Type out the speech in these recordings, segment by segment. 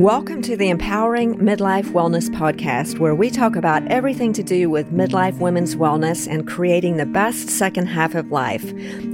Welcome to the Empowering Midlife Wellness Podcast, where we talk about everything to do with midlife women's wellness and creating the best second half of life.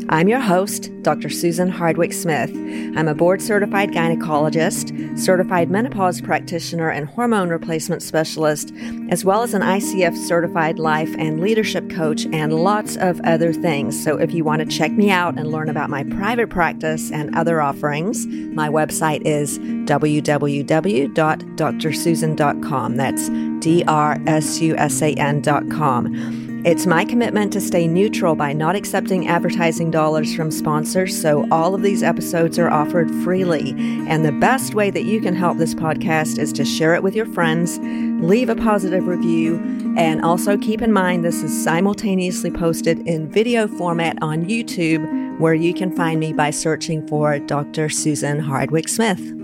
I'm your host, Dr. Susan Hardwick Smith. I'm a board certified gynecologist, certified menopause practitioner, and hormone replacement specialist, as well as an ICF certified life and leadership coach, and lots of other things. So if you want to check me out and learn about my private practice and other offerings, my website is www.drsusan.com. That's D R S U S A N.com. It's my commitment to stay neutral by not accepting advertising dollars from sponsors, so all of these episodes are offered freely. And the best way that you can help this podcast is to share it with your friends, leave a positive review, and also keep in mind this is simultaneously posted in video format on YouTube, where you can find me by searching for Dr. Susan Hardwick Smith.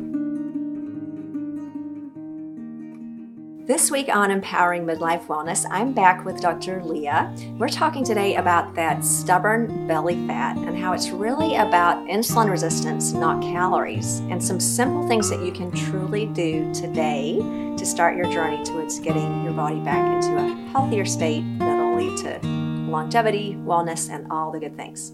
This week on Empowering Midlife Wellness, I'm back with Dr. Leah. We're talking today about that stubborn belly fat and how it's really about insulin resistance, not calories, and some simple things that you can truly do today to start your journey towards getting your body back into a healthier state that'll lead to longevity, wellness, and all the good things.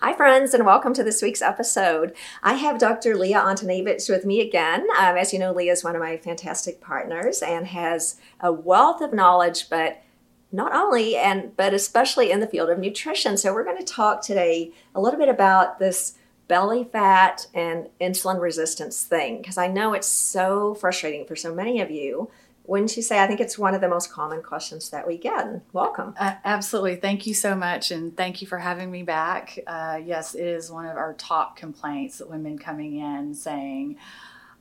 Hi, friends, and welcome to this week's episode. I have Dr. Leah Antoniewicz with me again. Um, as you know, Leah is one of my fantastic partners and has a wealth of knowledge, but not only and but especially in the field of nutrition. So we're going to talk today a little bit about this belly fat and insulin resistance thing because I know it's so frustrating for so many of you wouldn't you say? I think it's one of the most common questions that we get. Welcome. Uh, absolutely. Thank you so much. And thank you for having me back. Uh, yes, it is one of our top complaints that women coming in saying,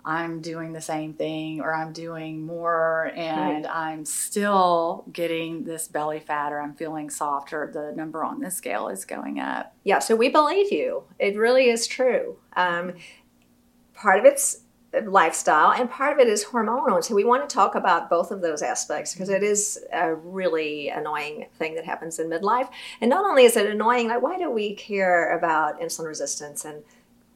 I'm doing the same thing or I'm doing more and right. I'm still getting this belly fat or I'm feeling softer. the number on this scale is going up. Yeah, so we believe you. It really is true. Um, part of it's lifestyle and part of it is hormonal. And so we want to talk about both of those aspects because mm-hmm. it is a really annoying thing that happens in midlife. And not only is it annoying like why do we care about insulin resistance and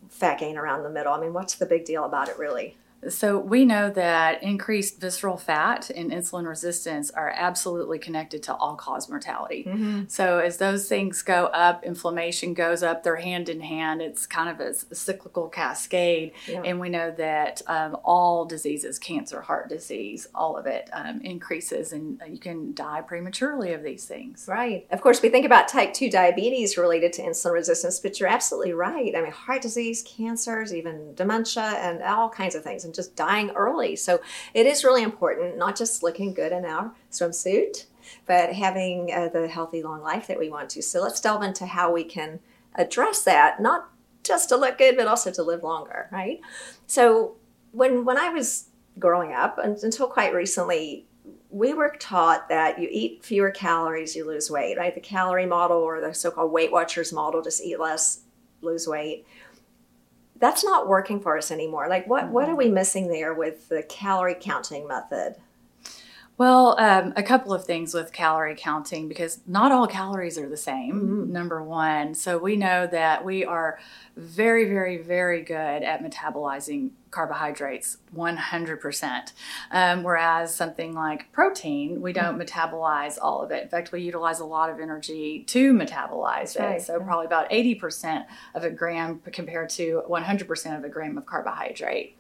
fat gain around the middle? I mean what's the big deal about it really so we know that increased visceral fat and insulin resistance are absolutely connected to all cause mortality. Mm-hmm. So as those things go up, inflammation goes up. They're hand in hand. It's kind of a, cyclical cascade. Yeah. And we know that um, all diseases, cancer, heart disease, all of it um, increases, and you can die prematurely of these things. Right. Of course, we think about type two diabetes related to insulin resistance, but you're absolutely right. I mean, heart disease, cancers, even dementia, and all kinds of things and just dying early. So it is really important, not just looking good in our swimsuit, but having uh, the healthy long life that we want to. So let's delve into how we can address that, not just to look good, but also to live longer, right? So when when I was growing up, until quite recently, we were taught that you eat fewer calories, you lose weight, right? The calorie model or the so-called Weight Watchers model, just eat less, lose weight that's not working for us anymore. Like, what, what are mm-hmm. we missing there with the calorie counting method? Well, um, a couple of things with calorie counting because not all calories are the same, mm-hmm. number one. So we know that we are very, very, very good at metabolizing carbohydrates 100%. Um, whereas something like protein, we don't mm-hmm. metabolize all of it. In fact, we utilize a lot of energy to metabolize it. Right. So probably about 80% of a gram compared to 100% of a gram of carbohydrate.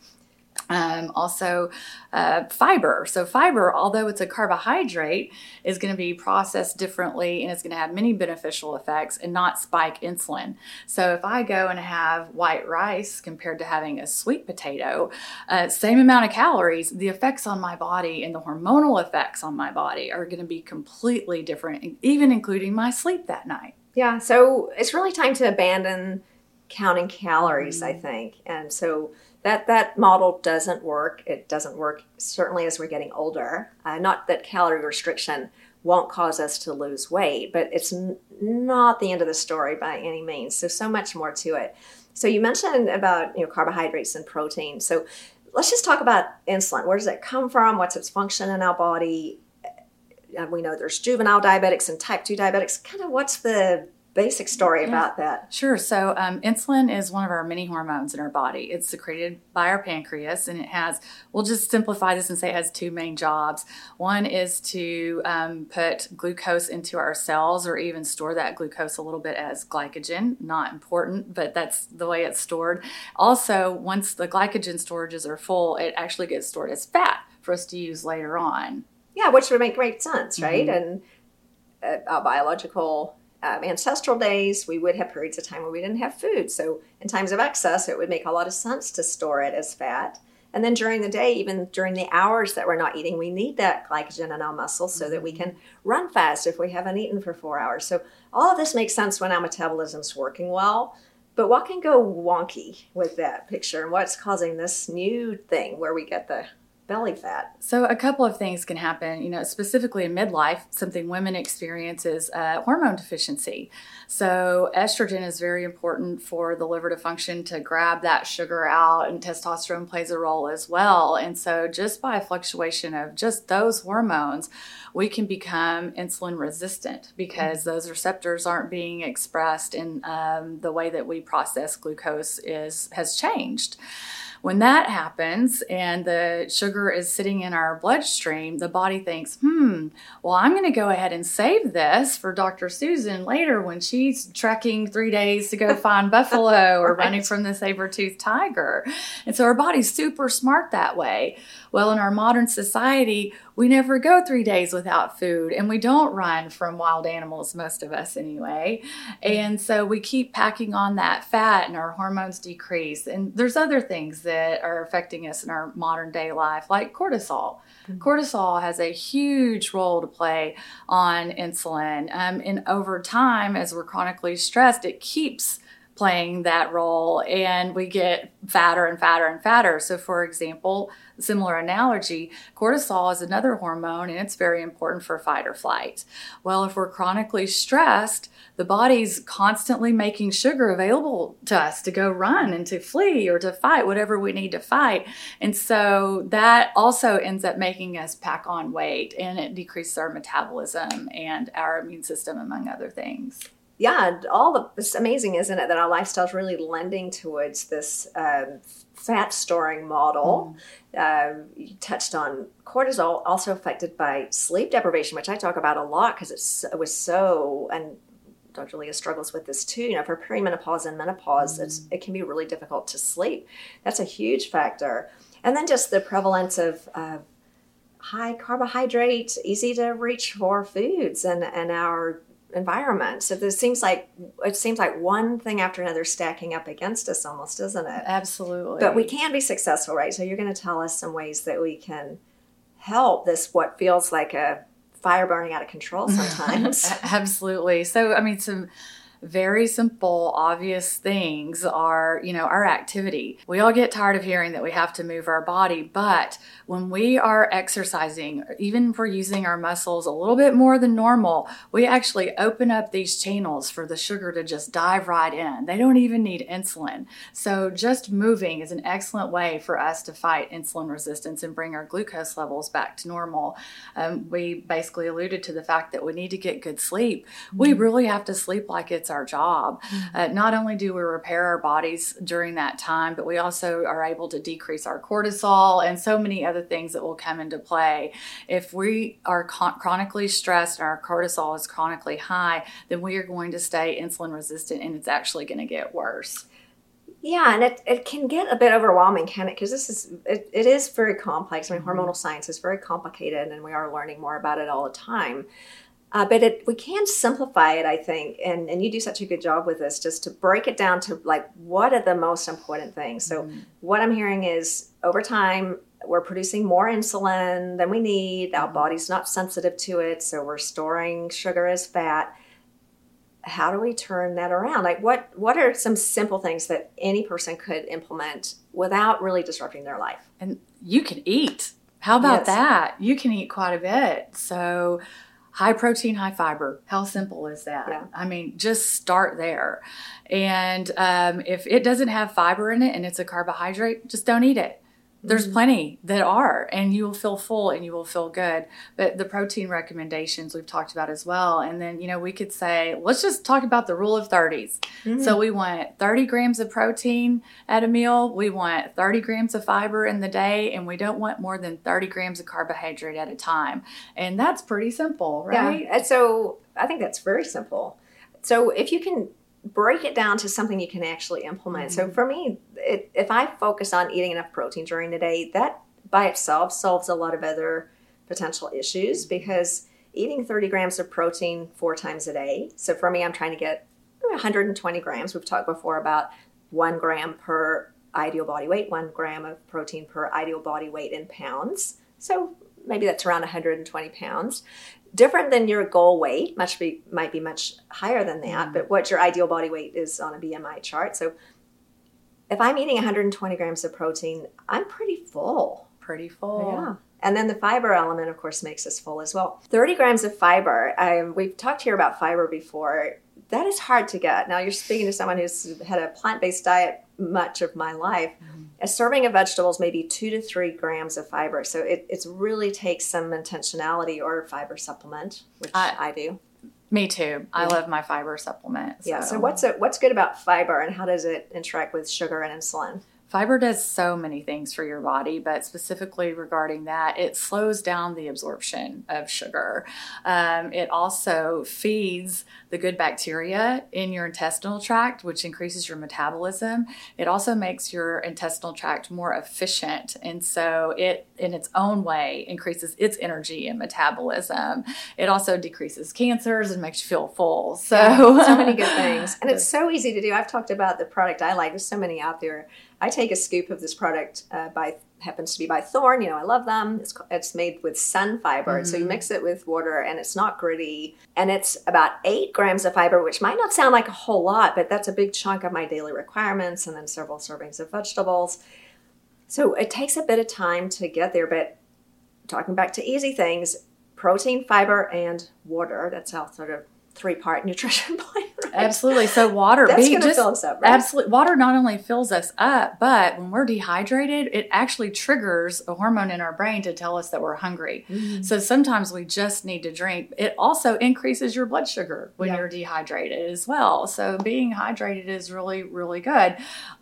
Um, also, uh, fiber. So, fiber, although it's a carbohydrate, is going to be processed differently and it's going to have many beneficial effects and not spike insulin. So, if I go and have white rice compared to having a sweet potato, uh, same amount of calories, the effects on my body and the hormonal effects on my body are going to be completely different, even including my sleep that night. Yeah, so it's really time to abandon counting calories, mm-hmm. I think. And so, that that model doesn't work. It doesn't work certainly as we're getting older. Uh, not that calorie restriction won't cause us to lose weight, but it's n- not the end of the story by any means. So so much more to it. So you mentioned about you know carbohydrates and protein. So let's just talk about insulin. Where does it come from? What's its function in our body? Uh, we know there's juvenile diabetics and type 2 diabetics. Kind of what's the basic story yeah. about that. Sure. So, um, insulin is one of our many hormones in our body. It's secreted by our pancreas, and it has, we'll just simplify this and say it has two main jobs. One is to um, put glucose into our cells or even store that glucose a little bit as glycogen. Not important, but that's the way it's stored. Also, once the glycogen storages are full, it actually gets stored as fat for us to use later on. Yeah, which would make great sense, right? Mm-hmm. And uh, our biological um, ancestral days, we would have periods of time where we didn't have food. So, in times of excess, it would make a lot of sense to store it as fat. And then during the day, even during the hours that we're not eating, we need that glycogen in our muscles so that we can run fast if we haven't eaten for four hours. So, all of this makes sense when our metabolism's working well. But what can go wonky with that picture and what's causing this new thing where we get the belly fat? So, a couple of things can happen. You know, specifically in midlife, something women experience is uh, hormone deficiency. So, estrogen is very important for the liver to function to grab that sugar out, and testosterone plays a role as well. And so, just by a fluctuation of just those hormones, we can become insulin resistant because those receptors aren't being expressed in um, the way that we process glucose is has changed. When that happens and the sugar is sitting in our bloodstream, the body thinks, hmm, well, I'm going to go ahead and save this for Dr. Susan later when she's trekking three days to go find buffalo or right. running from the saber toothed tiger. And so our body's super smart that way. Well, in our modern society, we never go three days without food and we don't run from wild animals, most of us anyway. And so we keep packing on that fat and our hormones decrease. And there's other things that are affecting us in our modern day life, like cortisol. Mm-hmm. Cortisol has a huge role to play on insulin. Um, and over time, as we're chronically stressed, it keeps playing that role and we get fatter and fatter and fatter. So, for example, similar analogy, cortisol is another hormone and it's very important for fight or flight. Well, if we're chronically stressed, the body's constantly making sugar available to us to go run and to flee or to fight whatever we need to fight. And so that also ends up making us pack on weight and it decreases our metabolism and our immune system, among other things yeah, all the it's amazing, isn't it, that our lifestyle is really lending towards this um, fat storing model. Mm. Uh, you touched on cortisol, also affected by sleep deprivation, which I talk about a lot because it was so and. Dr. Leah struggles with this too. You know, for perimenopause and menopause, mm. it can be really difficult to sleep. That's a huge factor. And then just the prevalence of uh, high carbohydrate, easy to reach for foods and, and our environment. So this seems like it seems like one thing after another stacking up against us almost, isn't it? Absolutely. But we can be successful, right? So you're going to tell us some ways that we can help this what feels like a fire burning out of control sometimes. Absolutely. So I mean some very simple, obvious things are, you know, our activity. We all get tired of hearing that we have to move our body, but when we are exercising, even for using our muscles a little bit more than normal, we actually open up these channels for the sugar to just dive right in. They don't even need insulin. So just moving is an excellent way for us to fight insulin resistance and bring our glucose levels back to normal. Um, we basically alluded to the fact that we need to get good sleep. We mm-hmm. really have to sleep like it's it's our job. Mm-hmm. Uh, not only do we repair our bodies during that time, but we also are able to decrease our cortisol and so many other things that will come into play. If we are con- chronically stressed and our cortisol is chronically high, then we are going to stay insulin resistant and it's actually going to get worse. Yeah, and it, it can get a bit overwhelming, can it? Because this is it, it is very complex. I mean, mm-hmm. hormonal science is very complicated, and we are learning more about it all the time. Uh, but it, we can simplify it, I think, and, and you do such a good job with this, just to break it down to like what are the most important things. So mm. what I'm hearing is over time we're producing more insulin than we need. Our body's not sensitive to it, so we're storing sugar as fat. How do we turn that around? Like what what are some simple things that any person could implement without really disrupting their life? And you can eat. How about yes. that? You can eat quite a bit. So high protein, high fiber. How simple is that? Yeah. I mean, just start there. And um, if it doesn't have fiber in it and it's a carbohydrate, just don't eat it. There's mm-hmm. plenty that are, and you will feel full and you will feel good. But the protein recommendations we've talked about as well. And then, you know, we could say, let's just talk about the rule of 30s. Mm-hmm. So we want 30 grams of protein at a meal, we want 30 grams of fiber in the day, and we don't want more than 30 grams of carbohydrate at a time. And that's pretty simple, right? Yeah. So I think that's very simple. So if you can break it down to something you can actually implement. Mm-hmm. So for me, it, if I focus on eating enough protein during the day, that by itself solves a lot of other potential issues because eating 30 grams of protein four times a day. So for me, I'm trying to get 120 grams. We've talked before about one gram per ideal body weight, one gram of protein per ideal body weight in pounds. So maybe that's around 120 pounds different than your goal weight much be might be much higher than that mm. but what your ideal body weight is on a bmi chart. So if i'm eating 120 grams of protein i'm pretty full. Pretty full. Yeah. And then the fiber element of course makes us full as well. 30 grams of fiber I, we've talked here about fiber before. That is hard to get. Now you're speaking to someone who's had a plant-based diet much of my life mm-hmm a serving of vegetables maybe two to three grams of fiber. So it it's really takes some intentionality or fiber supplement, which I, I do. Me too. I love my fiber supplement. So. Yeah. So what's it, what's good about fiber, and how does it interact with sugar and insulin? Fiber does so many things for your body, but specifically regarding that, it slows down the absorption of sugar. Um, it also feeds the good bacteria in your intestinal tract, which increases your metabolism. It also makes your intestinal tract more efficient. And so it, in its own way, increases its energy and metabolism. It also decreases cancers and makes you feel full. So, yeah, so many good things. And it's so easy to do. I've talked about the product I like, there's so many out there I take a scoop of this product uh, by happens to be by Thorne. You know, I love them. It's, it's made with Sunfiber, mm-hmm. so you mm-hmm. mix it with water, and it's not gritty. And it's about eight grams of fiber, which might not sound like a whole lot, but that's a big chunk of my daily requirements, and then several servings of vegetables. So it takes a bit of time to get there, but talking back to easy things, protein, fiber, and water. That's how sort of three part nutrition plan. Right? Absolutely. So water, that's going to fill us up. Right? Absolutely. Water not only fills us up, but when we're dehydrated, it actually triggers a hormone in our brain to tell us that we're hungry. Mm-hmm. So sometimes we just need to drink. It also increases your blood sugar when yeah. you're dehydrated as well. So being hydrated is really, really good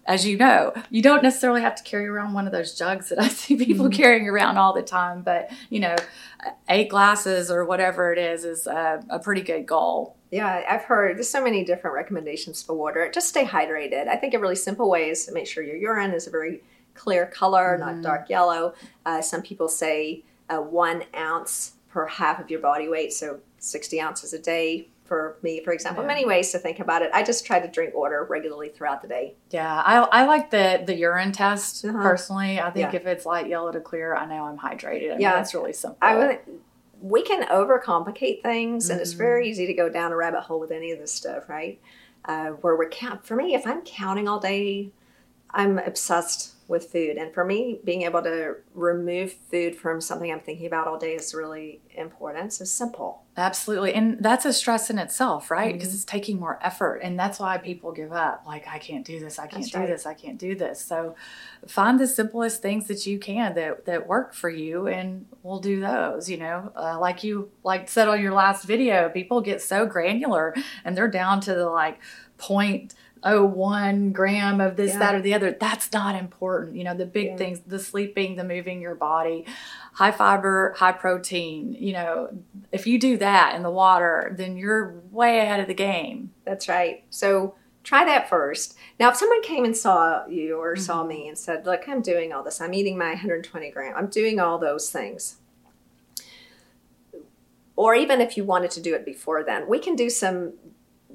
as you know, you don't necessarily have to carry around one of those jugs that I see people mm-hmm. carrying around all the time, but you know, eight glasses or whatever it is is a, a, pretty good goal. Yeah, I've heard there's so many different recommendations for water. Just stay hydrated. I think a really simple way is to make sure your urine is a very clear color, mm-hmm. not dark yellow. Uh, some people say uh, one ounce per half of your body weight, so 60 ounces a day for me, for example. Yeah. Many ways to think about it. I just try to drink water regularly throughout the day. Yeah, I, I like the the urine test uh-huh. personally. I think yeah. if it's light yellow to clear, I know I'm hydrated. I mean, yeah, that's really simple. I would, we can overcomplicate things, mm-hmm. and it's very mm-hmm. easy to go down a rabbit hole with any of this stuff, right? Uh, where we're count. For me, if I'm counting all day, I'm obsessed with food. And for me, being able to remove food from something I'm thinking about all day is really important. is simple. Absolutely. And that's a stress in itself, right? Because mm-hmm. it's taking more effort. And that's why people give up. Like, I can't do this. I can't that's do right. this. I can't do this. So find the simplest things that you can that, that work for you and we'll do those, you know, uh, like you like said on your last video, people get so granular and they're down to the like point oh one gram of this yeah. that or the other that's not important you know the big yeah. things the sleeping the moving your body high fiber high protein you know if you do that in the water then you're way ahead of the game that's right so try that first now if someone came and saw you or mm-hmm. saw me and said look i'm doing all this i'm eating my 120 gram i'm doing all those things or even if you wanted to do it before then, we can do some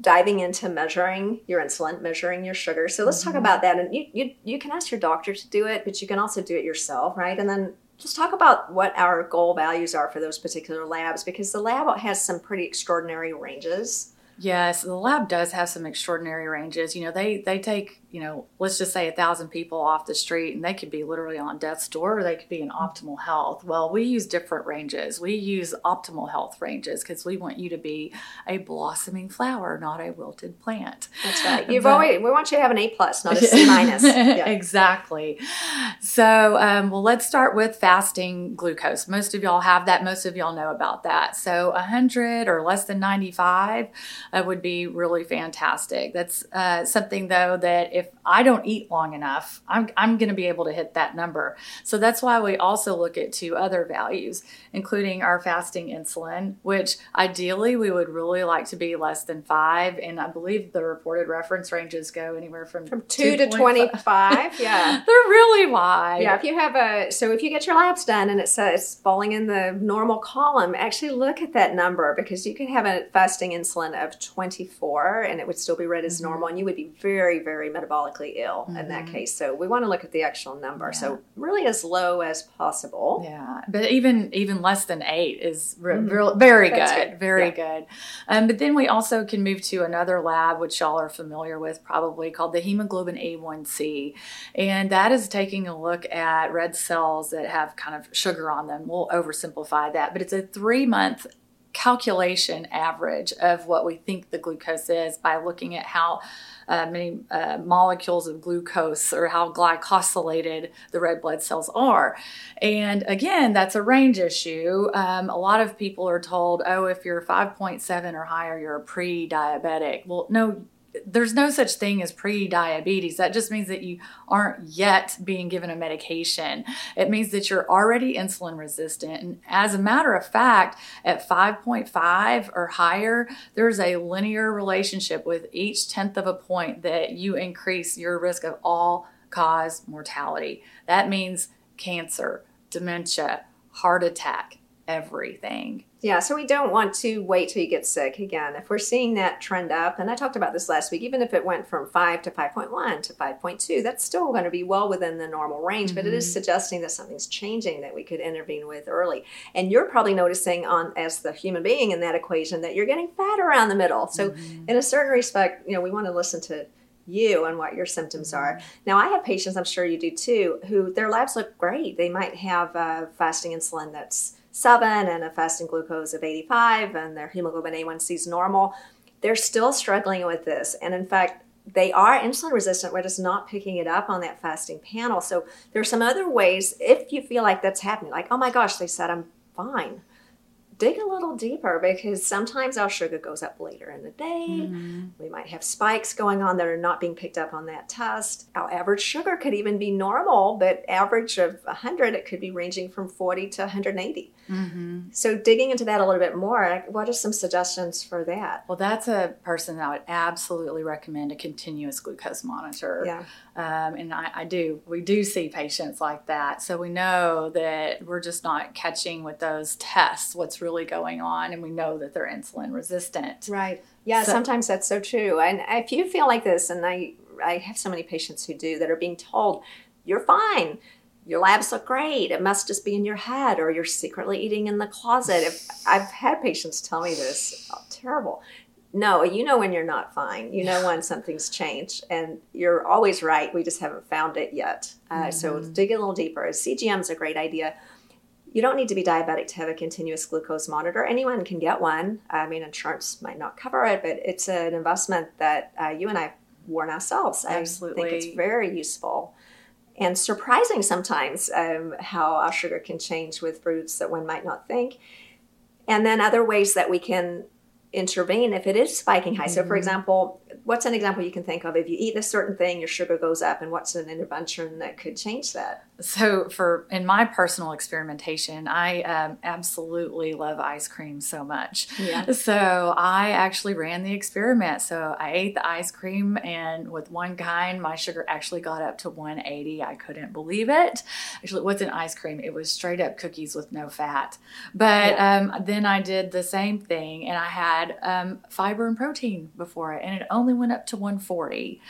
diving into measuring your insulin, measuring your sugar. So let's mm-hmm. talk about that. And you, you you can ask your doctor to do it, but you can also do it yourself, right? And then just talk about what our goal values are for those particular labs because the lab has some pretty extraordinary ranges Yes, the lab does have some extraordinary ranges. You know, they they take you know, let's just say a thousand people off the street and they could be literally on death's door or they could be in optimal health. Well, we use different ranges. We use optimal health ranges because we want you to be a blossoming flower, not a wilted plant. That's right. You've but, always, we want you to have an A plus, not a C minus. Yeah. exactly. So, um, well, let's start with fasting glucose. Most of y'all have that. Most of y'all know about that. So, 100 or less than 95 uh, would be really fantastic. That's uh, something, though, that if I don't eat long enough, I'm, I'm going to be able to hit that number. So that's why we also look at two other values, including our fasting insulin, which ideally we would really like to be less than five. And I believe the reported reference ranges go anywhere from, from two to 25. yeah. They're really wide. Yeah. If you have a, so if you get your labs done and it says falling in the normal column, actually look at that number because you can have a fasting insulin of 24 and it would still be read as mm-hmm. normal and you would be very, very metabolically ill mm-hmm. in that mm-hmm. case. So we want to look at the actual number. Yeah. So really as low as possible. Yeah, but even even less than eight is re- mm-hmm. very good, good, very yeah. good. Um, but then we also can move to another lab, which y'all are familiar with probably, called the hemoglobin A1C, and that is taking a look at red cells that have kind of sugar on them. We'll oversimplify that, but it's a three month calculation average of what we think the glucose is by looking at how uh, many uh, molecules of glucose or how glycosylated the red blood cells are. And again, that's a range issue. Um, a lot of people are told, oh, if you're 5.7 or higher, you're a pre diabetic. Well, no, there's no such thing as pre-diabetes. That just means that you aren't yet being given a medication. It means that you're already insulin resistant. And as a matter of fact at 5.5 or higher there's a linear relationship with each tenth of a point that you increase your risk of all cause mortality. That means cancer dementia heart attack everything yeah, so we don't want to wait till you get sick again. If we're seeing that trend up, and I talked about this last week, even if it went from 5 to 5.1 to 5.2, that's still going to be well within the normal range, mm-hmm. but it is mm-hmm. suggesting that something's changing that we could intervene with early. And you're probably noticing on as the human being in that equation that you're getting fat around the middle. So mm-hmm. in a certain respect, you know, we want to listen to you and what your symptoms are. Mm-hmm. Now, I have patients, I'm sure you do too, who their labs look great. They might have uh, fasting insulin that's seven and a fasting glucose of 85 and their hemoglobin A1C is normal, they're still struggling with this. And in fact, they are insulin resistant. We're just not picking it up on that fasting panel. So there's some other ways if you feel like that's happening, like, oh my gosh, they said I'm fine dig a little deeper because sometimes our sugar goes up later in the day. Mm-hmm. We might have spikes going on that are not being picked up on that test. Our average sugar could even be normal, but average of 100, it could be ranging from 40 to 180. Mm-hmm. So, digging into that a little bit more, what are some suggestions for that? Well, that's a person that I would absolutely recommend a continuous glucose monitor. Yeah. Um, and I, I, do, we do see patients like that. So, we know that we're just not catching with those tests what's really going on, and we know that they're insulin resistant. Right. Yeah, so, sometimes that's so true. And if you feel like this, and I, I have so many patients who do that are being told, you're fine your labs look great. It must just be in your head, or you're secretly eating in the closet. If I've had patients tell me this, oh, terrible. No, you know when you're not fine. You know when something's changed, and you're always right. We just haven't found it yet. Uh, mm-hmm. So dig a little deeper. CGM is a great idea. You don't need to be diabetic to have a continuous glucose monitor. Anyone can get one. I mean, insurance might not cover it, but it's an investment that uh, you and I worn ourselves. Absolutely. I think it's very useful and surprising sometimes um, how our sugar can change with fruits that one might not think. And then other ways that we can intervene if it is spiking high. Mm-hmm. So, for mm-hmm. example, what's an example you can think of? If you eat a certain thing, your sugar goes up, and what's an intervention that could change that? So, for in my personal experimentation, I um, absolutely love ice cream so much. Yeah. So, I actually ran the experiment. So, I ate the ice cream, and with one kind, my sugar actually got up to 180. I couldn't believe it. Actually, it wasn't ice cream? It was straight up cookies with no fat. But yeah. um, then I did the same thing, and I had um, fiber and protein before it, and it only went up to 140.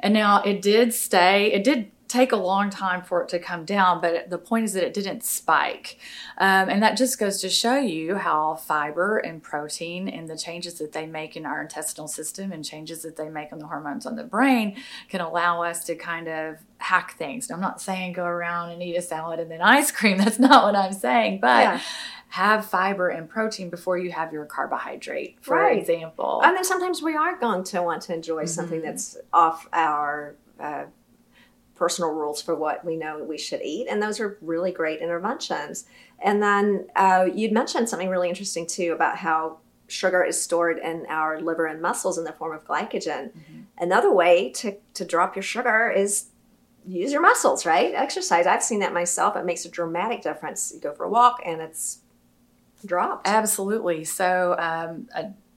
And now it did stay, it did take a long time for it to come down, but the point is that it didn't spike. Um, and that just goes to show you how fiber and protein and the changes that they make in our intestinal system and changes that they make on the hormones on the brain can allow us to kind of hack things. Now, I'm not saying go around and eat a salad and then ice cream. That's not what I'm saying, but. Yeah have fiber and protein before you have your carbohydrate, for right. example. And then sometimes we are going to want to enjoy mm-hmm. something that's off our uh, personal rules for what we know we should eat. And those are really great interventions. And then uh, you'd mentioned something really interesting too about how sugar is stored in our liver and muscles in the form of glycogen. Mm-hmm. Another way to, to drop your sugar is use your muscles, right? Exercise. I've seen that myself. It makes a dramatic difference. You go for a walk and it's dropped. Absolutely. So, um,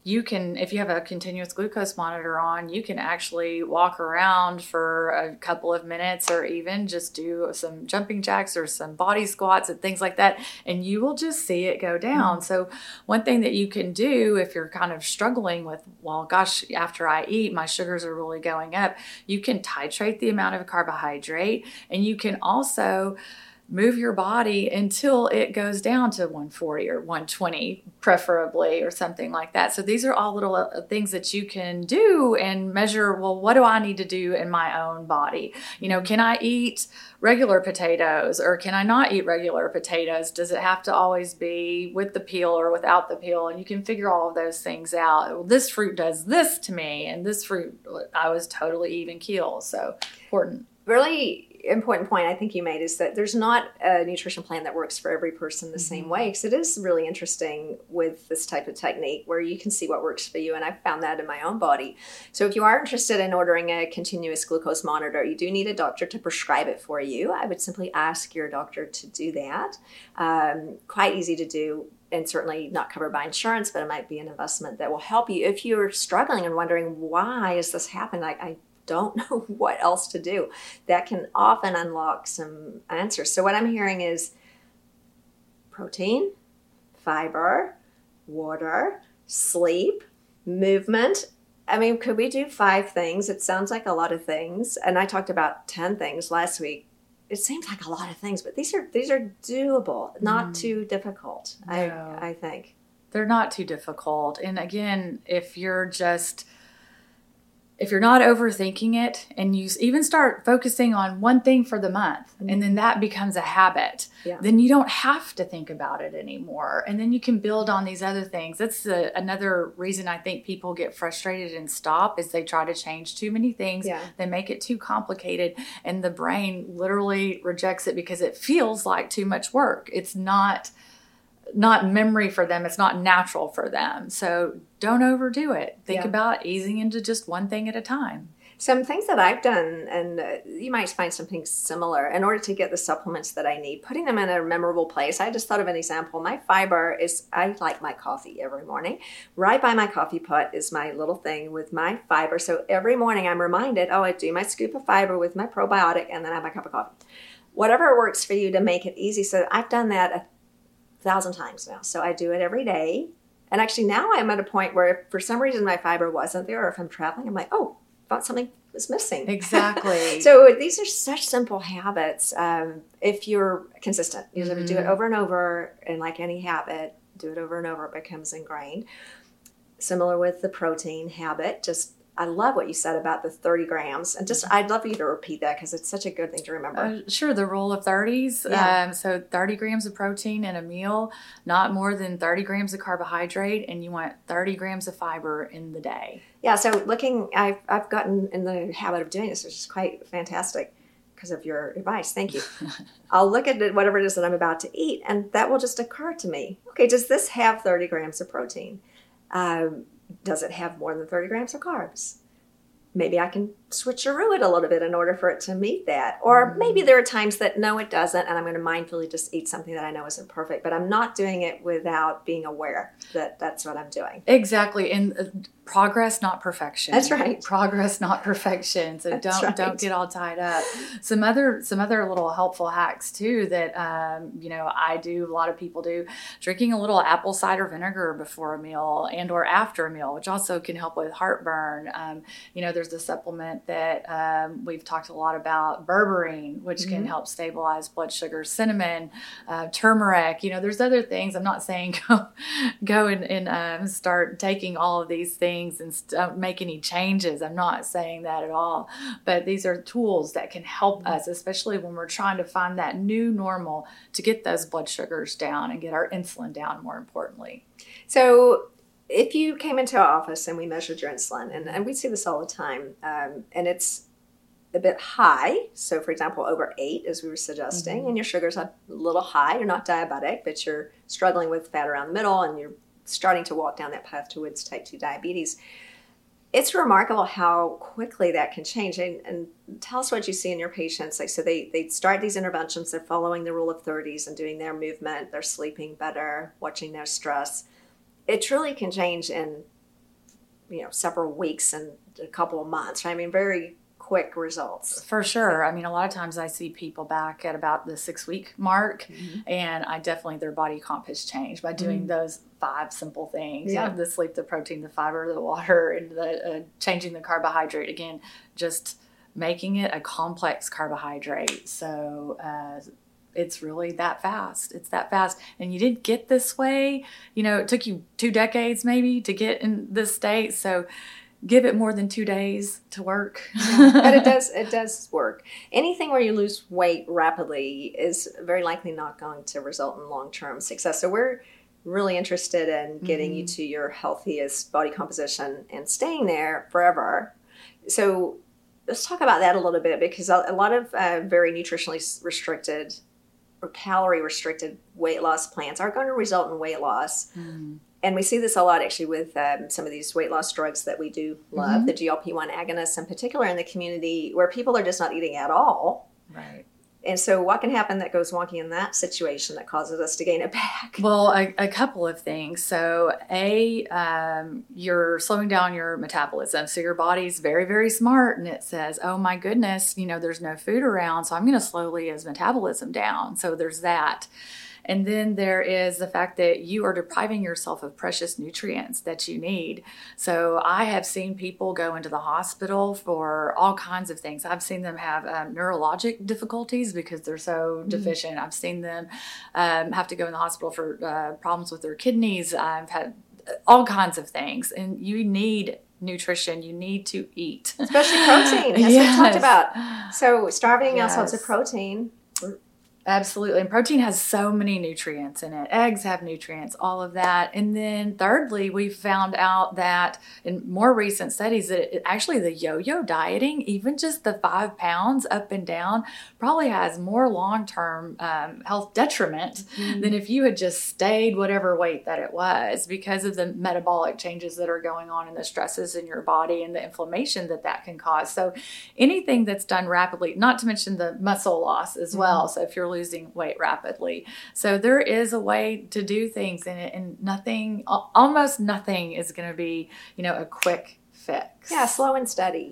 you can, if you have a continuous glucose monitor on, you can actually walk around for a couple of minutes or even just do some jumping jacks or some body squats and things like that, and you will just see it go down. Mm-hmm. So, one thing that you can do if you're kind of struggling with, well, gosh, after I eat, my sugars are really going up, you can titrate the amount of carbohydrate and you can also move your body until it goes down to 140 or 120 preferably or something like that. So these are all little uh, things that you can do and measure well what do i need to do in my own body? You know can i eat regular potatoes or can i not eat regular potatoes? Does it have to always be with the peel or without the peel? And you can figure all of those things out. Well, this fruit does this to me and this fruit i was totally even keel so important. Really important point I think you made is that there's not a nutrition plan that works for every person the mm-hmm. same way. Because it is really interesting with this type of technique where you can see what works for you. And I've found that in my own body. So if you are interested in ordering a continuous glucose monitor, you do need a doctor to prescribe it for you. I would simply ask your doctor to do that. Um, quite easy to do and certainly not covered by insurance, but it might be an investment that will help you if you're struggling and wondering why is this happening. Like I don't know what else to do. That can often unlock some answers. So, what I'm hearing is protein, fiber, water, sleep, movement. I mean, could we do five things? It sounds like a lot of things. And I talked about 10 things last week. It seems like a lot of things, but these are these are doable, not mm. too difficult. No. I I think. They're not too difficult. And again, if you're just if you're not overthinking it and you even start focusing on one thing for the month mm-hmm. and then that becomes a habit yeah. then you don't have to think about it anymore and then you can build on these other things that's the, another reason i think people get frustrated and stop is they try to change too many things yeah. they make it too complicated and the brain literally rejects it because it feels like too much work it's not not memory for them. It's not natural for them. So don't overdo it. Think yeah. about easing into just one thing at a time. Some things that I've done, and uh, you might find something similar, in order to get the supplements that I need, putting them in a memorable place. I just thought of an example. My fiber is, I like my coffee every morning. Right by my coffee pot is my little thing with my fiber. So every morning I'm reminded, oh, I do my scoop of fiber with my probiotic, and then I have my cup of coffee. Whatever works for you to make it easy. So I've done that a thousand times now. So I do it every day. And actually, now I'm at a point where if for some reason my fiber wasn't there, or if I'm traveling, I'm like, oh, thought something was missing. Exactly. so these are such simple habits. Um, if you're consistent, you mm-hmm. do it mm-hmm. over and over, and like any habit, do it over and over, it becomes ingrained. Similar with the protein habit, just I love what you said about the 30 grams. And just, I'd love for you to repeat that because it's such a good thing to remember. Uh, sure. The rule of 30s. Yeah. Um, so 30 grams of protein in a meal, not more than 30 grams of carbohydrate, and you want 30 grams of fiber in the day. Yeah. So looking, I've, I've gotten in the habit of doing this, which is quite fantastic because of your advice. Thank you. I'll look at it, whatever it is that I'm about to eat, and that will just occur to me. Okay, does this have 30 grams of protein? Um, does it have more than 30 grams of carbs? Maybe I can switcheroo it a little bit in order for it to meet that. Or mm-hmm. maybe there are times that no, it doesn't, and I'm going to mindfully just eat something that I know isn't perfect, but I'm not doing it without being aware that that's what I'm doing. Exactly. And uh, progress not perfection that's right progress not perfection so that's don't right. don't get all tied up some other some other little helpful hacks too that um, you know i do a lot of people do drinking a little apple cider vinegar before a meal and or after a meal which also can help with heartburn um, you know there's a supplement that um, we've talked a lot about, berberine, which mm-hmm. can help stabilize blood sugar, cinnamon, uh, turmeric. You know, there's other things. I'm not saying go go and, and um, start taking all of these things and st- make any changes. I'm not saying that at all. But these are tools that can help mm-hmm. us, especially when we're trying to find that new normal to get those blood sugars down and get our insulin down. More importantly. So if you came into our office and we measured your insulin, and, and we see this all the time, um, and it's a bit high. So, for example, over eight, as we were suggesting, mm-hmm. and your sugar's are a little high. You're not diabetic, but you're struggling with fat around the middle, and you're starting to walk down that path towards type 2 diabetes. It's remarkable how quickly that can change. And, and tell us what you see in your patients. Like, so they, they start these interventions, they're following the rule of 30s and doing their movement, they're sleeping better, watching their stress it truly can change in you know several weeks and a couple of months. I mean, very quick results. For sure. I mean, a lot of times I see people back at about the six week mark, mm-hmm. and I definitely their body comp has changed by doing mm-hmm. those five simple things. Yeah. You know, the sleep, the protein, the fiber, the water, and the uh, changing the carbohydrate. Again, just making it a complex carbohydrate. So. Uh, it's really that fast. It's that fast. And you didn't get this way. You know, it took you two decades maybe to get in this state. So give it more than two days to work. but it does it does work. Anything where you lose weight rapidly is very likely not going to result in long term success. So we're really interested in getting mm-hmm. you to your healthiest body composition and staying there forever. So let's talk about that a little bit because a, lot of uh, very nutritionally restricted or calorie restricted weight loss plans are going to result in weight loss. Mm. And we see this a lot actually with um, some of these weight loss drugs that we do love, mm-hmm. the GLP 1 agonists in particular in the community where people are just not eating at all. Right. And so, what can happen that goes wonky in that situation that causes us to gain it back? Well, a, a couple of things. So, a, um, you're slowing down your metabolism. So, your body's very, very smart and it says, oh my goodness, you know, there's no food around. So, I'm going to slowly his metabolism down. So, there's that. And then there is the fact that you are depriving yourself of precious nutrients that you need. So I have seen people go into the hospital for all kinds of things. I've seen them have um, neurologic difficulties because they're so mm-hmm. deficient. I've seen them um, have to go in the hospital for uh, problems with their kidneys. I've had all kinds of things. And you need nutrition you need to eat especially protein as yes. we talked about so starving yes. ourselves of protein Absolutely. And protein has so many nutrients in it. Eggs have nutrients, all of that. And then thirdly, we found out that in more recent studies that it, actually the yo-yo dieting, even just the five pounds up and down, probably has more long-term um, health detriment mm-hmm. than if you had just stayed whatever weight that it was because of the metabolic changes that are going on and the stresses in your body and the inflammation that that can cause. So anything that's done rapidly, not to mention the muscle loss as well. Mm-hmm. So if you're losing weight rapidly. So there is a way to do things, and, and nothing, almost nothing, is going to be, you know, a quick fix. Yeah, slow and steady,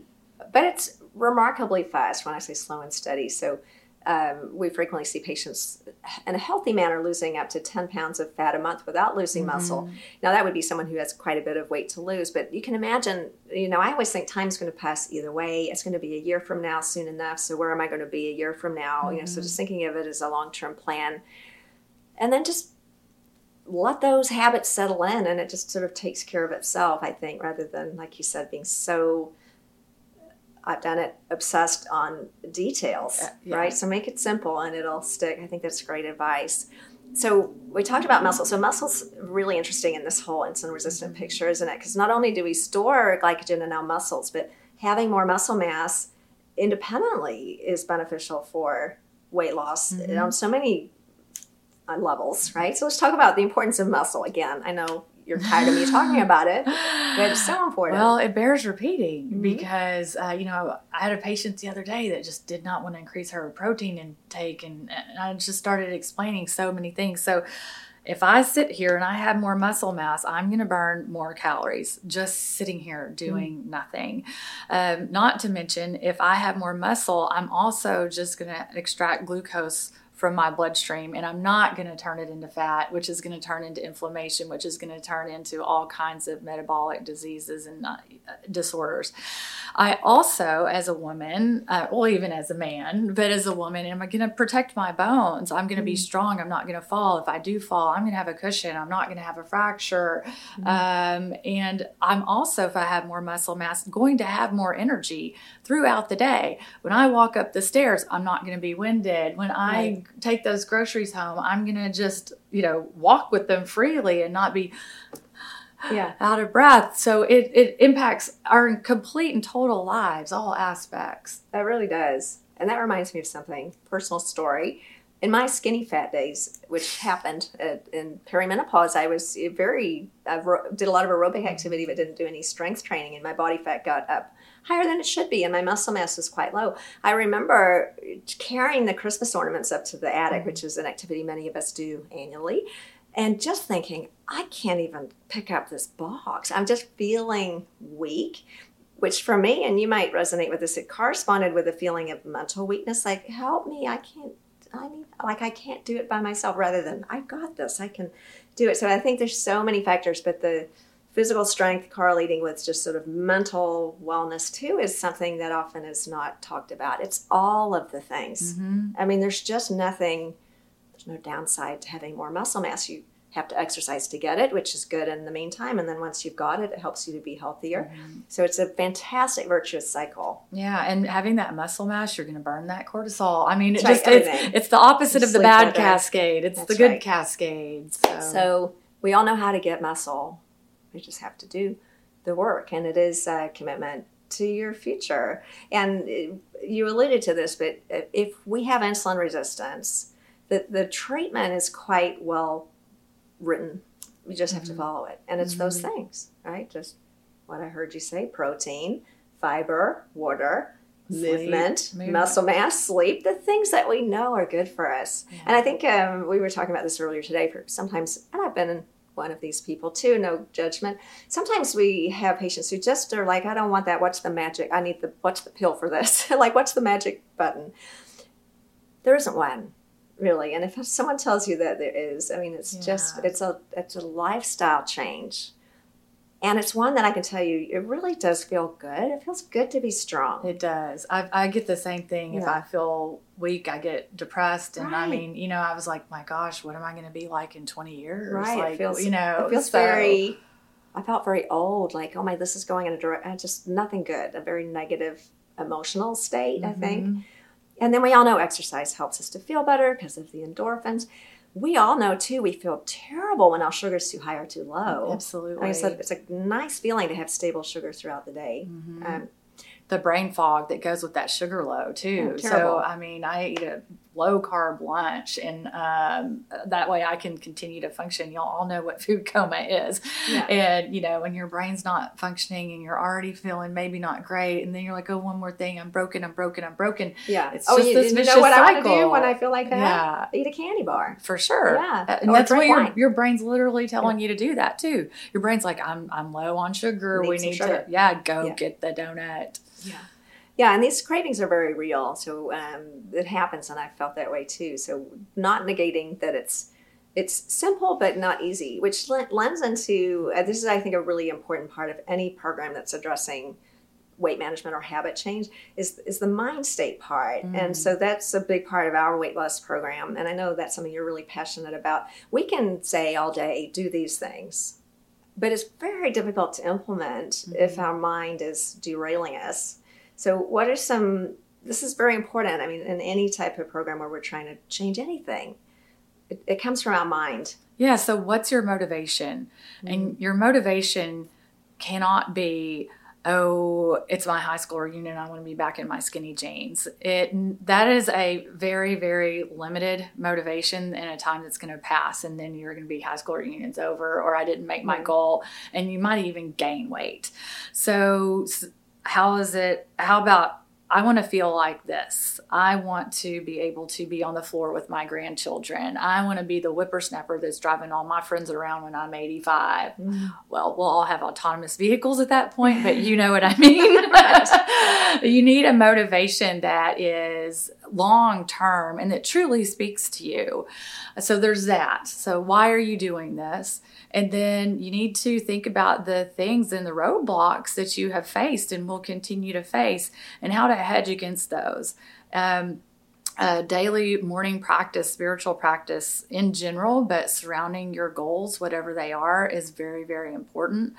but it's remarkably fast when I say slow and steady. So um, we frequently see patients in a healthy manner losing up to 10 pounds of fat a month without losing mm-hmm. muscle. Now, that would be someone who has quite a bit of weight to lose, but you can imagine, you know, I always think time's going to pass either way. It's going to be a year from now soon enough. So, where am I going to be a year from now? Mm-hmm. You know, so just mm-hmm. thinking of it as a long term plan. And then just let those habits settle in and it just sort of takes care of itself, I think, rather than, like you said, being so I've done it obsessed on details, uh, yeah. right? So make it simple and it'll stick. I think that's great advice. So we talked about muscle. So muscle's really interesting in this whole insulin resistant mm-hmm. picture, isn't it? Because not only do we store glycogen in our muscles, but having more muscle mass independently is beneficial for weight loss mm-hmm. on so many levels, right? So let's talk about the importance of muscle again. I know you're tired of me talking about it, but it's so important. Well, it bears repeating mm-hmm. because uh, you know I had a patient the other day that just did not want to increase her protein intake, and, and I just started explaining so many things. So if I sit here and I have more muscle mass, I'm going to burn more calories just sitting here doing mm. nothing. Um, not to mention, if I have more muscle, I'm also just going to extract glucose from my bloodstream and I'm not going to turn it into fat, which is going to turn into inflammation, which is going to turn into all kinds of metabolic diseases and uh, disorders. I also, as a woman, uh, well, even as a man, but as a woman, am I going to protect my bones? I'm going to be mm-hmm. strong. I'm not going to fall. If I do fall, I'm going to have a cushion. I'm not going to have a fracture. Mm-hmm. Um, and I'm also, if I have more muscle mass, going to have more energy throughout the day. When I walk up the stairs, I'm not going to be winded. When I right. Take those groceries home, I'm going to just, you know, walk with them freely and not be yeah. out of breath. So it, it impacts our complete and total lives, all aspects. That really does. And that reminds me of something, personal story. In my skinny fat days, which happened at, in perimenopause, I was very, I did a lot of aerobic activity, but didn't do any strength training, and my body fat got up higher than it should be, and my muscle mass was quite low. I remember carrying the Christmas ornaments up to the attic, which is an activity many of us do annually, and just thinking, I can't even pick up this box. I'm just feeling weak, which for me, and you might resonate with this, it corresponded with a feeling of mental weakness like, help me, I can't. I need, like I can't do it by myself rather than I've got this, I can do it. So I think there's so many factors, but the physical strength correlating with just sort of mental wellness too is something that often is not talked about. It's all of the things. Mm-hmm. I mean, there's just nothing, there's no downside to having more muscle mass. You have to exercise to get it, which is good in the meantime. And then once you've got it, it helps you to be healthier. Mm-hmm. So it's a fantastic virtuous cycle. Yeah, and having that muscle mass, you're going to burn that cortisol. I mean, it just it's, it's, the opposite of the bad better. cascade. It's That's the good right. cascade. So. so we all know how to get muscle we just have to do the work, and it is a commitment to your future. And you alluded to this, but if we have insulin resistance, the, the treatment is quite well written. We just have mm-hmm. to follow it. And it's mm-hmm. those things, right? Just what I heard you say protein, fiber, water, Sleep, movement, movement, muscle mass, sleep, the things that we know are good for us. Yeah. And I think um, we were talking about this earlier today. For sometimes, and I've been in one of these people too no judgment sometimes we have patients who just are like i don't want that what's the magic i need the what's the pill for this like what's the magic button there isn't one really and if someone tells you that there is i mean it's yeah. just it's a it's a lifestyle change and it's one that I can tell you, it really does feel good. It feels good to be strong. It does. I, I get the same thing. Yeah. If I feel weak, I get depressed. And right. I mean, you know, I was like, my gosh, what am I going to be like in 20 years? Right. Like, it feels, you know, it feels so, very, I felt very old. Like, oh my, this is going in a direct, just nothing good, a very negative emotional state, mm-hmm. I think. And then we all know exercise helps us to feel better because of the endorphins. We all know too we feel terrible when our sugar's too high or too low. Absolutely I mean, it's a nice feeling to have stable sugar throughout the day. Mm-hmm. um, the brain fog that goes with that sugar low too. So i mean i eat a low carb lunch, and um, that way I can continue to function. Y'all all know what food coma is, yeah. and you know when your brain's not functioning and you're already feeling maybe not great, and then you're like, oh, one more thing, I'm broken, I'm broken, I'm broken. Yeah, it's oh, just you, this you know what cycle. I want to do when I feel like that? Yeah, eat a candy bar for sure. Yeah, uh, and or that's what your, your brain's literally telling yeah. you to do that too. Your brain's like, I'm I'm low on sugar. Need we need sugar. to yeah go yeah. get the donut. Yeah yeah, and these cravings are very real. So um, it happens, and I felt that way too. So not negating that it's it's simple but not easy, which lends into uh, this is I think a really important part of any program that's addressing weight management or habit change is is the mind state part mm. and so that's a big part of our weight loss program and i know that's something you're really passionate about we can say all day do these things but it's very difficult to implement mm-hmm. if our mind is derailing us so, what are some, this is very important. I mean, in any type of program where we're trying to change anything, it, it comes from our mind. Yeah. So, what's your motivation? Mm-hmm. And your motivation cannot be, oh, it's my high school reunion. I want to be back in my skinny jeans. It that is a very very limited motivation in a time that's going to pass, and then you're going to be high school reunion's over, or I didn't make my goal, and you might even gain weight. So how is it how about I want to feel like this. I want to be able to be on the floor with my grandchildren. I want to be the whippersnapper that's driving all my friends around when I'm 85. Mm. Well, we'll all have autonomous vehicles at that point, but you know what I mean. you need a motivation that is long term and that truly speaks to you. So there's that. So, why are you doing this? And then you need to think about the things and the roadblocks that you have faced and will continue to face and how to hedge against those. Um, daily morning practice, spiritual practice in general, but surrounding your goals, whatever they are, is very, very important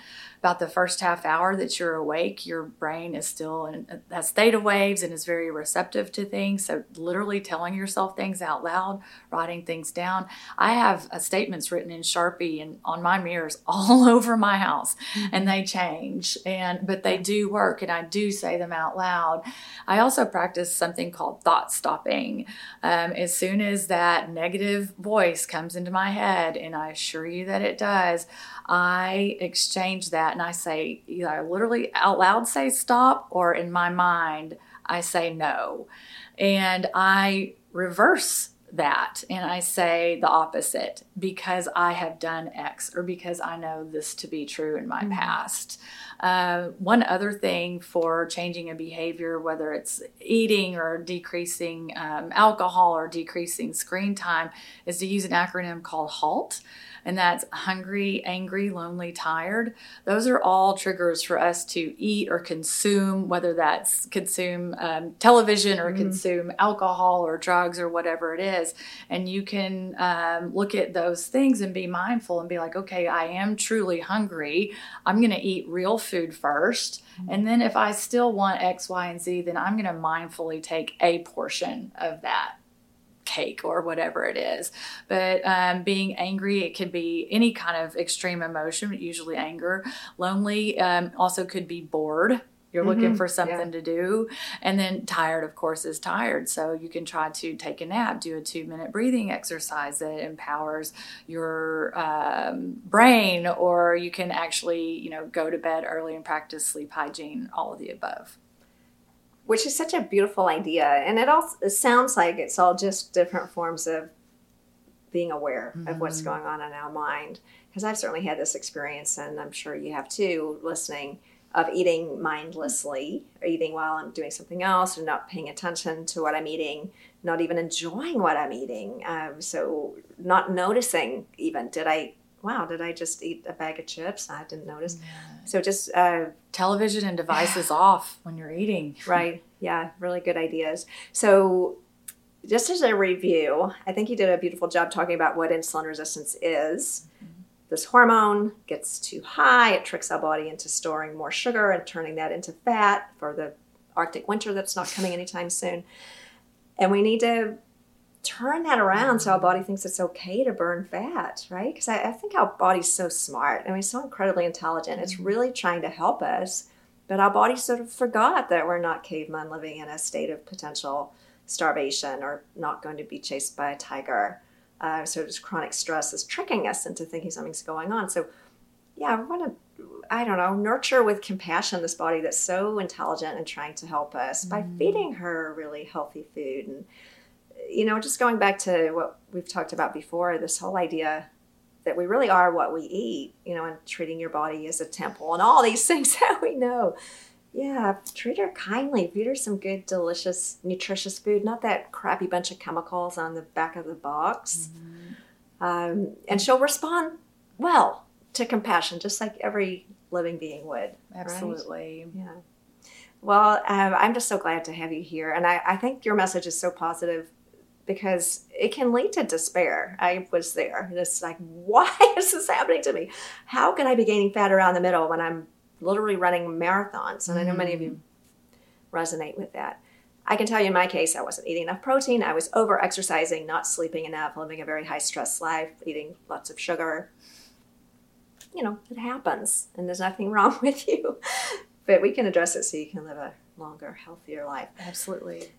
about the first half hour that you're awake, your brain is still in that theta waves and is very receptive to things. So, literally telling yourself things out loud, writing things down. I have uh, statements written in Sharpie and on my mirrors all over my house, mm-hmm. and they change, and but they do work, and I do say them out loud. I also practice something called thought stopping. Um, as soon as that negative voice comes into my head, and I assure you that it does, I exchange that and I say, either I literally out loud say stop, or in my mind, I say no. And I reverse that and I say the opposite because I have done X or because I know this to be true in my mm-hmm. past. Uh, one other thing for changing a behavior, whether it's eating or decreasing um, alcohol or decreasing screen time, is to use an acronym called HALT and that's hungry, angry, lonely, tired. Those are all triggers for us to eat or consume, whether that's consume um, television or mm consume alcohol or drugs or whatever it is. And you can um, look at those things and be mindful and be like, okay, I am truly hungry. I'm going to eat real food 1st mm And then if I still want X, Y, and Z, then I'm going to mindfully take a portion of that cake or whatever it is. But um, being angry, it could be any kind of extreme emotion, usually anger. Lonely um, also could be bored. You're mm-hmm. looking for something yeah. to do. And then tired, of course, is tired. So you can try to take a nap, do a two minute breathing exercise that empowers your um, brain, or you can actually, you know, go to bed early and practice sleep hygiene, all of the above which is such a beautiful idea. And it all it sounds like it's all just different forms of being aware mm-hmm. of what's mm-hmm. going on in our mind. Because I've certainly had this experience, and I'm sure you have too, listening of eating mindlessly, or eating while I'm doing something else, and not paying attention to what I'm eating, not even enjoying what I'm eating. Um, so, not noticing even did I wow, did I just eat a bag of chips? I didn't notice. Yeah. So just uh, television and devices off when you're eating. Right. Yeah. Really good ideas. So just as a review, I think you did a beautiful job talking about what insulin resistance is. Mm-hmm. This hormone gets too high, it tricks our body into storing more sugar and turning that into fat for the Arctic winter that's not coming anytime soon. And we need to turn that around so our body thinks it's okay to burn fat, right? Because I, I, think our body's so smart. I mean, so incredibly intelligent. It's mm-hmm. really trying to help us, but our body sort of forgot that we're not cavemen living in a state of potential starvation or not going to be chased by a tiger. Uh, so just chronic stress is tricking us into thinking something's going on. So, yeah, I want to, I don't know, nurture with compassion this body that's so intelligent and trying to help us mm-hmm. by feeding her really healthy food and you know, just going back to what we've talked about before, this whole idea that we really are what we eat, you know, and treating your body as a temple and all these things that we know. Yeah, treat her kindly. Feed her some good, delicious, nutritious food, not that crappy bunch of chemicals on the back of the box. Mm-hmm. Um, and she'll respond well to compassion, just like every living being would. Absolutely. Right? Yeah. Well, um, I'm just so glad to have you here. And I, I think your message is so positive because it can lead to despair. I was there. It's like, why is this happening to me? How can I be gaining fat around the middle when I'm literally running marathons? And I know many of you mm. resonate with that. I can tell you in my case, I wasn't eating enough protein. I was over exercising, not sleeping enough, living a very high stress life, eating lots of sugar. You know, it happens, and there's nothing wrong with you. But we can address it so you can live a longer, healthier life. Absolutely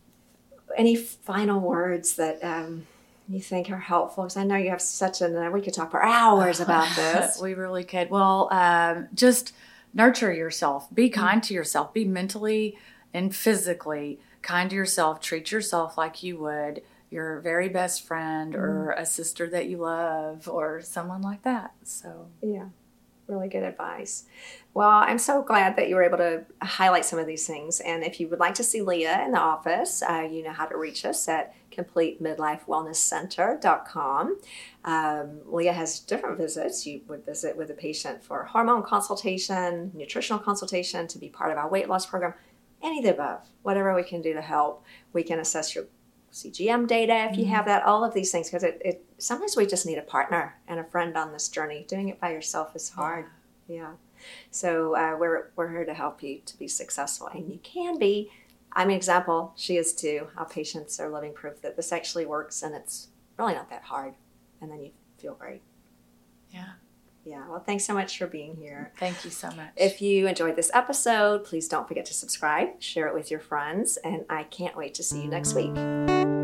any final words that um, you think are helpful? Because I know you have such a, we could talk for hours about this. we really could. Well, um, just nurture yourself, be mm-hmm. kind to yourself, be mentally and physically kind to yourself, treat yourself like you would your very best friend mm-hmm. or a sister that you love or someone like that. So, yeah really good advice. Well, I'm so glad that you were able to highlight some of these things. And if you would like to see Leah in the office, uh, you know how to reach us at completemidlifewellnesscenter.com. Um, Leah has different visits. You would visit with a patient for hormone consultation, nutritional consultation, to be part of our weight loss program, any of the above, whatever we can do to help. We can assess your CGM data if you mm-hmm. have that, all of these things, because it, it sometimes we just need a partner and a friend on this journey. Doing it by yourself is hard. Yeah. yeah. So uh, we're we're here to help you to be successful, and you can be. I'm an example. She is too. Our patients are living proof that this actually works, and it's really not that hard. And then you feel great. Yeah. Yeah, well, thanks so much for being here. Thank you so much. If you enjoyed this episode, please don't forget to subscribe, share it with your friends, and I can't wait to see you next week.